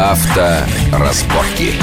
Авторазборки.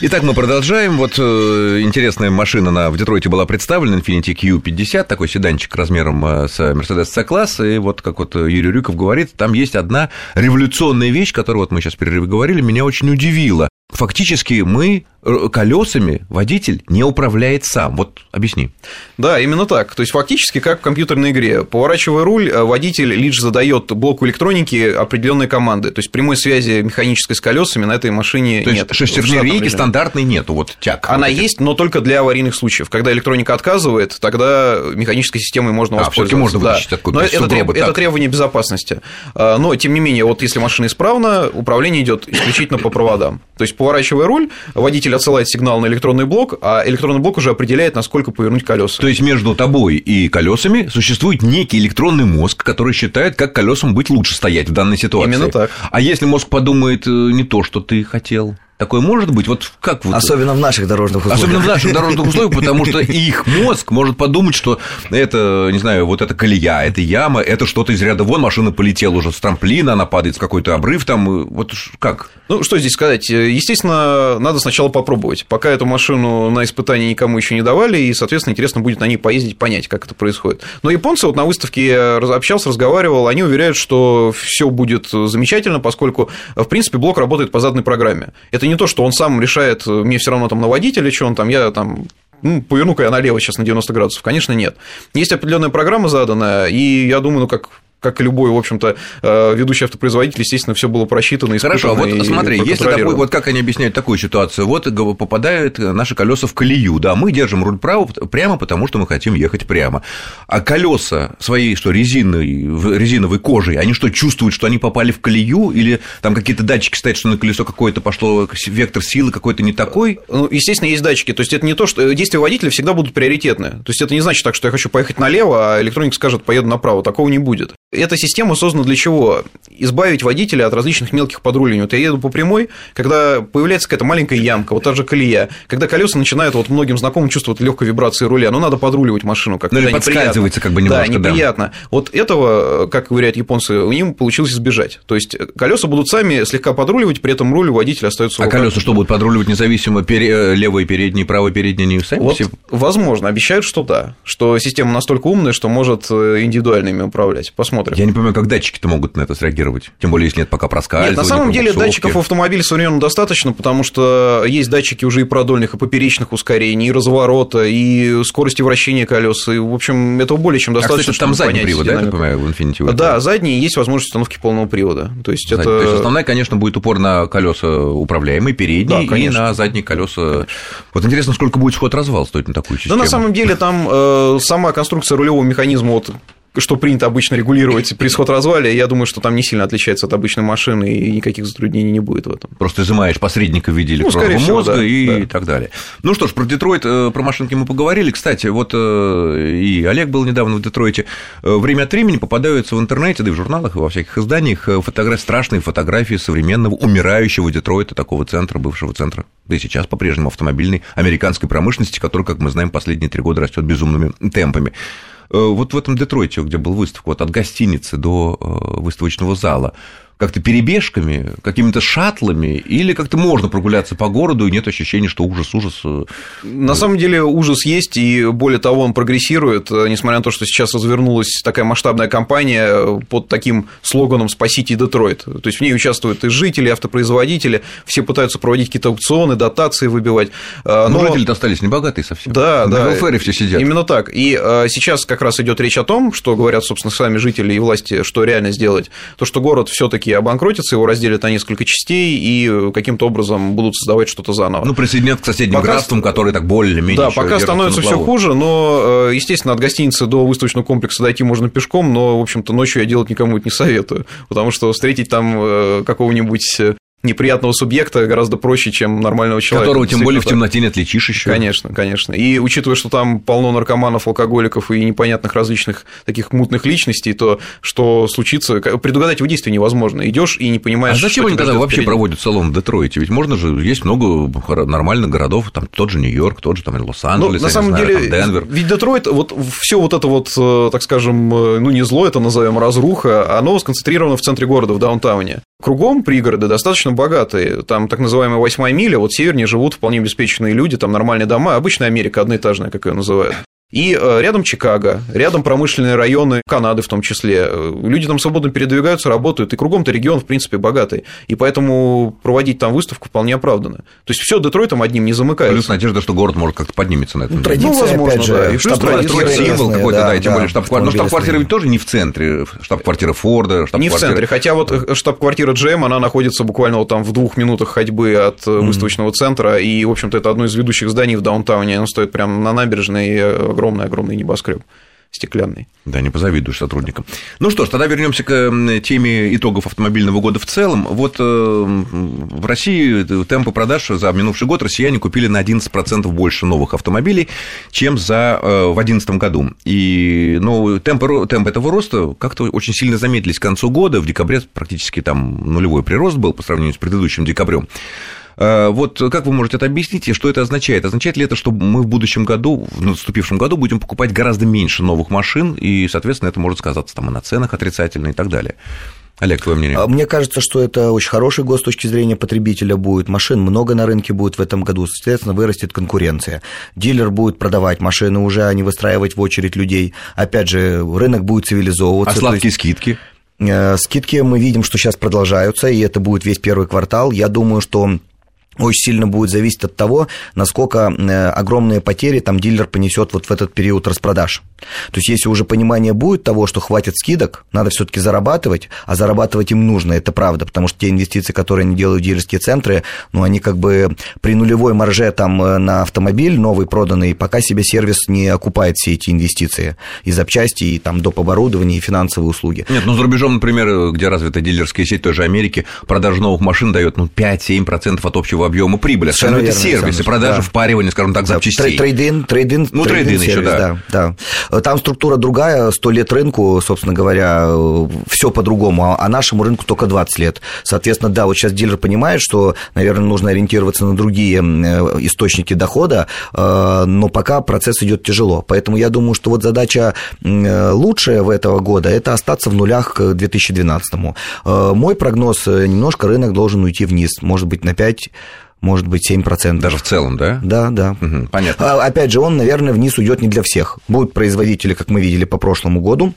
Итак, мы продолжаем. Вот э, интересная машина на, в Детройте была представлена, Infiniti Q50, такой седанчик размером э, с Mercedes C-класс, и вот, как вот Юрий Рюков говорит, там есть одна революционная вещь, которую вот мы сейчас в перерыве говорили, меня очень удивила. Фактически мы э, колесами водитель не управляет сам. Вот объясни. Да, именно так. То есть фактически как в компьютерной игре. Поворачивая руль, э, водитель лишь задает блоку электроники определенные команды. То есть прямой связи механической с колесами на этой машине То нет. есть шестерни рейки стандартной нету, вот тяг. Она вот есть, но только для аварийных случаев. Когда электроника отказывает, тогда механической системой можно А, воспользоваться. можно Да. вытащить откуда-то Но из это, треб- это требование безопасности. А, Но, тем не менее, вот если машина исправна, управление идет исключительно по проводам. То есть, поворачивая руль, водитель отсылает сигнал на электронный блок, а электронный блок уже определяет, насколько повернуть колеса. То есть между тобой и колесами существует некий электронный мозг, который считает, как колесам быть лучше стоять в данной ситуации. Именно так. А если мозг подумает э, не то, что ты хотел? Такое может быть? Вот как вот... Особенно в наших дорожных условиях. Особенно в наших дорожных условиях, потому что их мозг может подумать, что это, не знаю, вот это колея, это яма, это что-то из ряда вон, машина полетела уже с трамплина, она падает с какой-то обрыв там, вот как? Ну, что здесь сказать? Естественно, надо сначала попробовать. Пока эту машину на испытании никому еще не давали, и, соответственно, интересно будет на ней поездить, понять, как это происходит. Но японцы, вот на выставке я общался, разговаривал, они уверяют, что все будет замечательно, поскольку, в принципе, блок работает по заданной программе. Это не то, что он сам решает, мне все равно там на водителя, что он там, я там ну, поверну-ка я налево сейчас на 90 градусов. Конечно, нет. Есть определенная программа заданная, и я думаю, ну, как как и любой, в общем-то, э, ведущий автопроизводитель, естественно, все было просчитано, Хорошо, а вот смотри, если такой, вот как они объясняют такую ситуацию, вот попадают наши колеса в колею, да, мы держим руль право, прямо, потому что мы хотим ехать прямо, а колеса своей, что резиновой, в- резиновой кожей, они что, чувствуют, что они попали в колею, или там какие-то датчики стоят, что на колесо какое-то пошло, вектор силы какой-то не такой? Ну, естественно, есть датчики. То есть это не то, что действия водителя всегда будут приоритетны. То есть это не значит так, что я хочу поехать налево, а электроник скажет, поеду направо. Такого не будет. Эта система создана для чего? Избавить водителя от различных мелких подруливаний. Вот я еду по прямой, когда появляется какая-то маленькая ямка, вот та же колея, когда колеса начинают вот многим знакомым чувствовать легкой вибрации руля, ну надо подруливать машину как-то. Ну, или да, подскальзывается как бы немножко, Да, да. неприятно. Вот этого, как говорят японцы, у них получилось избежать. То есть колеса будут сами слегка подруливать, при этом руль у водителя остается А колеса что будут подруливать независимо пере- э, левые передние, правые передние, не сами Вот, все? возможно, обещают, что да, что система настолько умная, что может э, индивидуально ими управлять. Посмотрим. Я не понимаю, как датчики-то могут на это среагировать, тем более, если нет пока проскальзывания, Нет, на самом деле датчиков в автомобиле современном достаточно, потому что есть датчики уже и продольных, и поперечных ускорений, и разворота, и скорости вращения колес. И, в общем, этого более чем А, достаточно. кстати, там задний привод, да, я понимаю, в этого? Да, задний есть возможность установки полного привода. То есть Задний. это... То есть основная, конечно, будет упор на колеса управляемые, передние, Да, и конечно. на задние колеса. Вот интересно, сколько будет вход-развал стоить на такую Да, систему? на самом деле там э, сама конструкция рулевого механизма вот что принято обычно регулировать при сход-развале, я думаю, что там не сильно отличается от обычной машины, и никаких затруднений не будет в этом. Просто изымаешь посредника в виде Ну, электронного скорее всего, мозга да, и да. так далее. Ну что ж, про Детройт, э, про машинки мы поговорили. Кстати, вот э, и Олег был недавно в Детройте. Э, Время от времени попадаются в интернете, да и в журналах, и во всяких изданиях фотографии, страшные фотографии современного умирающего Детройта, такого центра, бывшего центра, да и сейчас по-прежнему автомобильной американской промышленности, которая, как мы знаем, последние три года растет безумными темпами. Э, Вот в этом Детройте, где был выставка, вот от гостиницы до э, выставочного зала, как-то перебежками, какими-то шаттлами, или как-то можно прогуляться по городу, и нет ощущения, что ужас, ужас. э, На самом деле ужас есть, и более того, он прогрессирует, э, несмотря на то, что сейчас развернулась такая масштабная кампания э, под таким слоганом «Спасите Детройт». То есть в ней участвуют и жители, и автопроизводители, все пытаются проводить какие-то аукционы, дотации выбивать. Э, Но но- жители достались небогатые совсем. Да, На да. велфере все сидят. Именно так. И сейчас как раз идет речь о том, что говорят, собственно, сами жители и власти, что реально сделать. То, что город все-таки обанкротится, его разделят на несколько частей и э, каким-то образом будут создавать что-то заново. Ну, присоединят к соседним Пока- графствам, которые так более-менее да, пока становится все хуже, но, э, естественно, от гостиницы до выставочного комплекса дойти можно пешком, но, в общем-то, ночью я делать никому это не советую, потому что встретить там э, какого-нибудь неприятного субъекта гораздо проще, чем нормального человека. Которого, тем более, в темноте не отличишь еще. Конечно, конечно. И учитывая, что там полно наркоманов, алкоголиков и непонятных различных таких мутных личностей, то что случится, предугадать его действия невозможно. Идешь и не А понимаешь, зачем что они тогда вообще впереди. проводят салон в Детройте? Ведь можно же, есть много нормальных городов, там тот же Нью-Йорк, тот же там Ну, Лос-Анджелес, на самом знаю, деле, там Денвер. ведь Детройт, вот все вот это вот, э, так скажем, э, ну не зло, это назовем разруха, оно сконцентрировано в центре города, в даунтауне. Кругом пригороды достаточно богатые. Там так называемая восьмая миля, вот севернее живут вполне обеспеченные люди, там нормальные дома. Обычная Америка одноэтажная, как ее называют. И э, рядом Чикаго, рядом промышленные районы Канады в том числе. Э, люди там свободно передвигаются, работают, и кругом-то регион, в принципе, богатый. И поэтому проводить там выставку вполне оправданно. То есть все Детройтом одним не замыкается. Плюс надежда, что город может как-то поднимется на этом. Ну, традиция, ну, возможно, опять же, да. И плюс Троить символ какой-то, да, да, и тем да, более штаб-квартира. Но штаб-квартира ведь тоже не в центре. Штаб-квартира Форда, штаб-квартира... Не в центре, хотя вот э, штаб-квартира GM, она находится буквально вот там в двух минутах ходьбы от mm-hmm. выставочного центра, и, в общем-то, это одно из ведущих зданий в даунтауне, оно стоит прямо на набережной, огромный-огромный небоскреб стеклянный. Да, не позавидуешь сотрудникам. Ну что ж, тогда вернемся к теме итогов автомобильного года в целом. Вот э, в России темпы продаж за минувший год россияне купили на 11% больше новых автомобилей, чем за, э, в 2011 году. И ну, темпы, темпы этого роста как-то очень сильно заметились к концу года. В декабре практически там нулевой прирост был по сравнению с предыдущим декабрем. Э, вот как вы можете это объяснить, и что это означает? Означает ли это, что мы в будущем году, в наступившем году, будем покупать гораздо меньше новых машин, и, соответственно, это может сказаться там и на ценах отрицательно и так далее? Олег, твое мнение? А, мне кажется, что это очень хороший год с точки зрения потребителя будет. Машин много на рынке будет в этом году, соответственно, вырастет конкуренция. Дилер будет продавать машины уже, а не выстраивать в очередь людей. Опять же, рынок будет цивилизовываться. А сладкие есть... скидки? Э, скидки мы видим, что сейчас продолжаются, и это будет весь первый квартал. Я думаю, что очень сильно будет зависеть от того, насколько э, огромные потери там дилер понесет вот в этот период распродаж. То есть, если уже понимание будет того, что хватит скидок, надо все-таки зарабатывать, а зарабатывать им нужно, это правда, потому что те инвестиции, которые они делают в дилерские центры, ну, они как бы при нулевой марже там э, на автомобиль новый проданный, пока себе сервис не окупает все эти инвестиции и запчасти, и там доп. оборудования, и финансовые услуги. Нет, ну, за рубежом, например, где развита дилерская сеть той же Америки, продажа новых машин дает, ну, 5-7% от общего объема прибыли. Остальное это сервис, продажа, да. впаривание, скажем так, запчастей. Трейдин, трейдин, ну, трейдин еще, да. да. да. Там структура другая, 100 лет рынку, собственно говоря, все по-другому, а нашему рынку только 20 лет. Соответственно, да, вот сейчас дилер понимает, что, наверное, нужно ориентироваться на другие э, источники дохода, э, но пока процесс идет тяжело. Поэтому я думаю, что вот задача э, лучшая в этого года – это остаться в нулях к 2012. Мой прогноз – немножко рынок должен уйти вниз, может быть, на 5 может быть, 7%. Даже в целом, да? Да, да. Угу, понятно. А, опять же, он, наверное, вниз уйдет не для всех. Будут производители, как мы видели по прошлому году,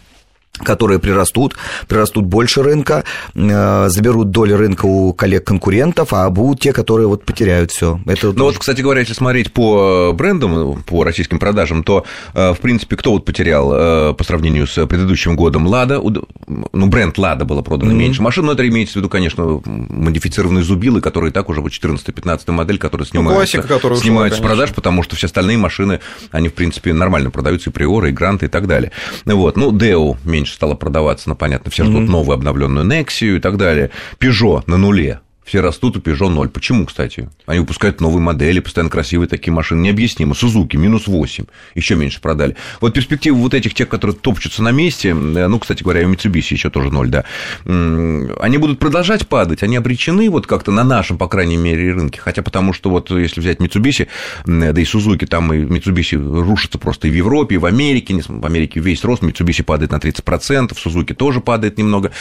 которые прирастут, прирастут больше рынка, э, заберут доли рынка у коллег-конкурентов, а будут те, которые вот потеряют все. Это ну вот, кстати говоря, если смотреть по брендам, по российским продажам, то, э, в принципе, кто вот потерял э, по сравнению с предыдущим годом? Лада, ну, бренд Лада было продано mm-hmm. меньше машин, но это имеется в виду, конечно, модифицированные зубилы, которые так уже вот 14-15 модель, которые снимаются, ну, классика, снимаются ушла, с продаж, потому что все остальные машины, они, в принципе, нормально продаются, и Приоры, и Гранты и так далее. Вот, ну, Део меньше стало продаваться, ну, понятно, все ждут mm-hmm. новую обновленную Nexia и так далее. Peugeot на нуле все растут, у Peugeot 0. Почему, кстати? Они выпускают новые модели, постоянно красивые такие машины. Необъяснимо. Сузуки минус 8, еще меньше продали. Вот перспективы вот этих тех, которые топчутся на месте, э, ну, кстати говоря, и Mitsubishi еще тоже 0, да, они будут продолжать падать, они обречены вот как-то на нашем, по крайней мере, рынке. Хотя потому что вот если взять Mitsubishi, да и Suzuki, там и Mitsubishi рушится просто и в Европе, и в Америке. В Америке весь рост, Mitsubishi падает на 30%, Suzuki тоже падает немного.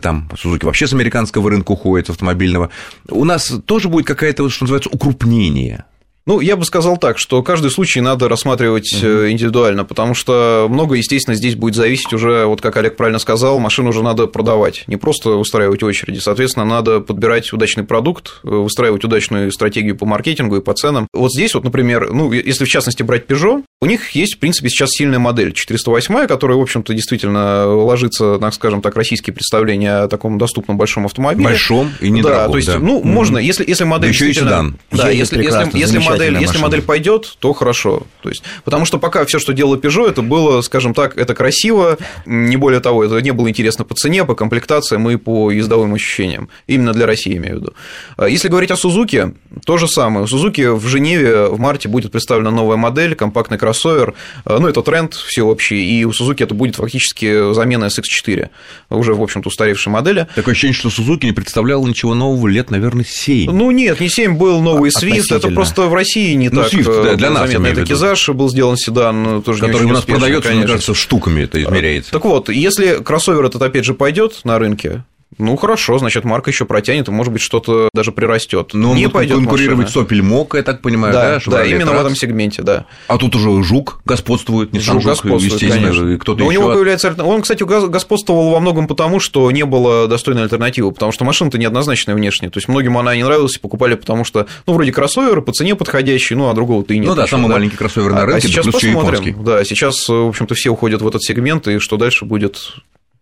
Там Suzuki вообще с американского рынка уходит, с автомобильного у нас тоже будет какая-то, что называется, укрупнение ну, я бы сказал так, что каждый случай надо рассматривать угу. индивидуально, потому что много, естественно, здесь будет зависеть уже, вот как Олег правильно сказал, машину уже надо продавать, не просто устраивать очереди. Соответственно, надо подбирать удачный продукт, э, выстраивать удачную стратегию по маркетингу и по ценам. Вот здесь вот, например, ну, если в частности брать Peugeot, у них есть, в принципе, сейчас сильная модель 408, которая, в общем-то, действительно ложится, так скажем так, российские представления о таком доступном большом автомобиле. Большом и недорогом, Да, то есть, да. ну, можно, если, если модель... Да еще и седан. Да, если, если, если модель, если модель пойдет, то хорошо. То есть, потому что пока все, что делала Peugeot, это было, скажем так, это красиво, не более того, это не было интересно по цене, по комплектациям и по ездовым ощущениям. Именно для России, имею в виду. А если говорить о Suzuki, то же самое. У Suzuki в Женеве в марте будет представлена новая модель, компактный кроссовер. А, ну, это тренд всеобщий, и у Suzuki это будет фактически замена SX4, уже, в общем-то, устаревшей модели. Такое ощущение, что Suzuki не представлял ничего нового лет, наверное, 7. Ну, нет, не 7, был новый Swift, это просто в России не ну, так Swift, да, для нас, заметно. Это Кизаж был сделан седан, ну, тоже Который у нас продается, мне кажется, штуками это измеряется. Так вот, если кроссовер этот опять же пойдет на рынке, Ну хорошо, значит, марка еще протянет, и, может быть, что-то даже прирастет. Но не пойдет конкурировать с Opel Mok, я так понимаю, да? Да, да, именно в этом сегменте, да. А тут уже Жук господствует, не сам Жук, господствует, естественно, кто-то Но у еще. него появляется... Он, кстати, господствовал во многом потому, что не было достойной альтернативы, потому что машина-то неоднозначная внешне. То есть многим она не нравилась и покупали, потому что, ну, вроде кроссоверы, по цене подходящий, ну, а другого-то и нет. Ну да, еще, самый маленький кроссовер на А- рынке, а сейчас да плюс еще посмотрим. японский. Да, сейчас, в общем-то, все уходят в этот сегмент, и что дальше будет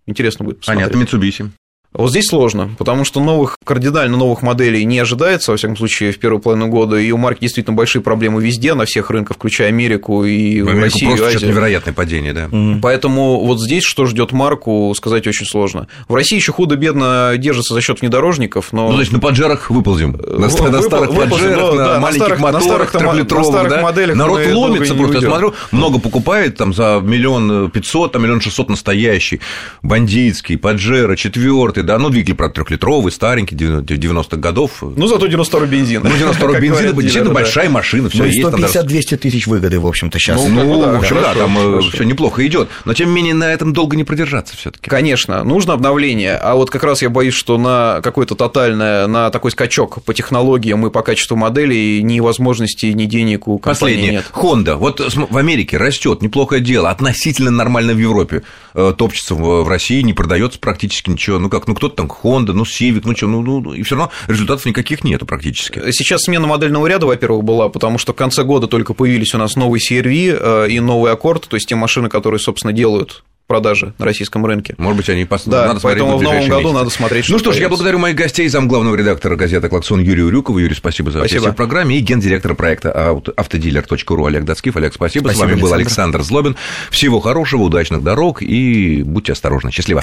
интересно будет посмотреть. Понятно, Mitsubishi. Вот здесь сложно, потому что новых, кардинально новых моделей не ожидается, во всяком случае, в первую половину года, и у марки действительно большие проблемы везде, на всех рынках, включая Америку и В Америку Россию, просто и сейчас Азию. невероятное падение, да. Поэтому вот здесь что ждет марку, сказать очень сложно. В России еще худо-бедно держится за счет внедорожников, но... Ну, значит, на поджарах выползем. На, ста- на старых выползем, поджарах, на да, на маленьких старых- на моторах, старых там- на старых да. моделях Народ ломится просто. Я смотрю, много покупает там за миллион пятьсот, там миллион шестьсот настоящий, бандитский, поджера, четвертый, да, ну, двигатель, правда, трехлитровый, старенький, 90-х годов. Ну, зато 92 бензин. Ну, 92 Как бензина, говорят действительно большая машина, все Ну, и есть. там даже 150-200 тысяч выгоды, в общем-то, сейчас. Ну, Ну, в общем, да, там хорошо. все неплохо идет. Но тем не менее на этом долго не продержаться все-таки. Конечно, нужно обновление, а вот как раз я боюсь, что на какое-то тотальное, на такой скачок по технологиям и по качеству моделей ни возможностей, ни денег у компании Последнее. нет. Honda. Вот в Америке растет, неплохое дело, относительно нормально в Европе. Э, Топчется в России, не продается практически ничего. Ну как, ну кто-то там Honda, ну Civic, ну что, ну, ну, ну, и все равно результатов никаких нету практически. Сейчас смена модельного ряда, во-первых, была, потому что в конце года только появились у нас новый CRV э, и новый Аккорд, то есть те машины, которые, собственно, делают продажи на российском рынке. Может быть, они пос... Да, надо поэтому в новом году месяцы. надо смотреть, Ну что что ж, я благодарю моих гостей, замглавного редактора газеты «Клаксон» Юрию Рюкову. Юрий, спасибо за участие в программе. И гендиректора проекта автодилер.ру Олег Дацкив. Олег, спасибо. С Спасибо, вами был Александр. Александр Злобин. Всего хорошего, удачных дорог и будьте осторожны. Счастливо.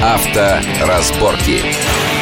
Авторазборки.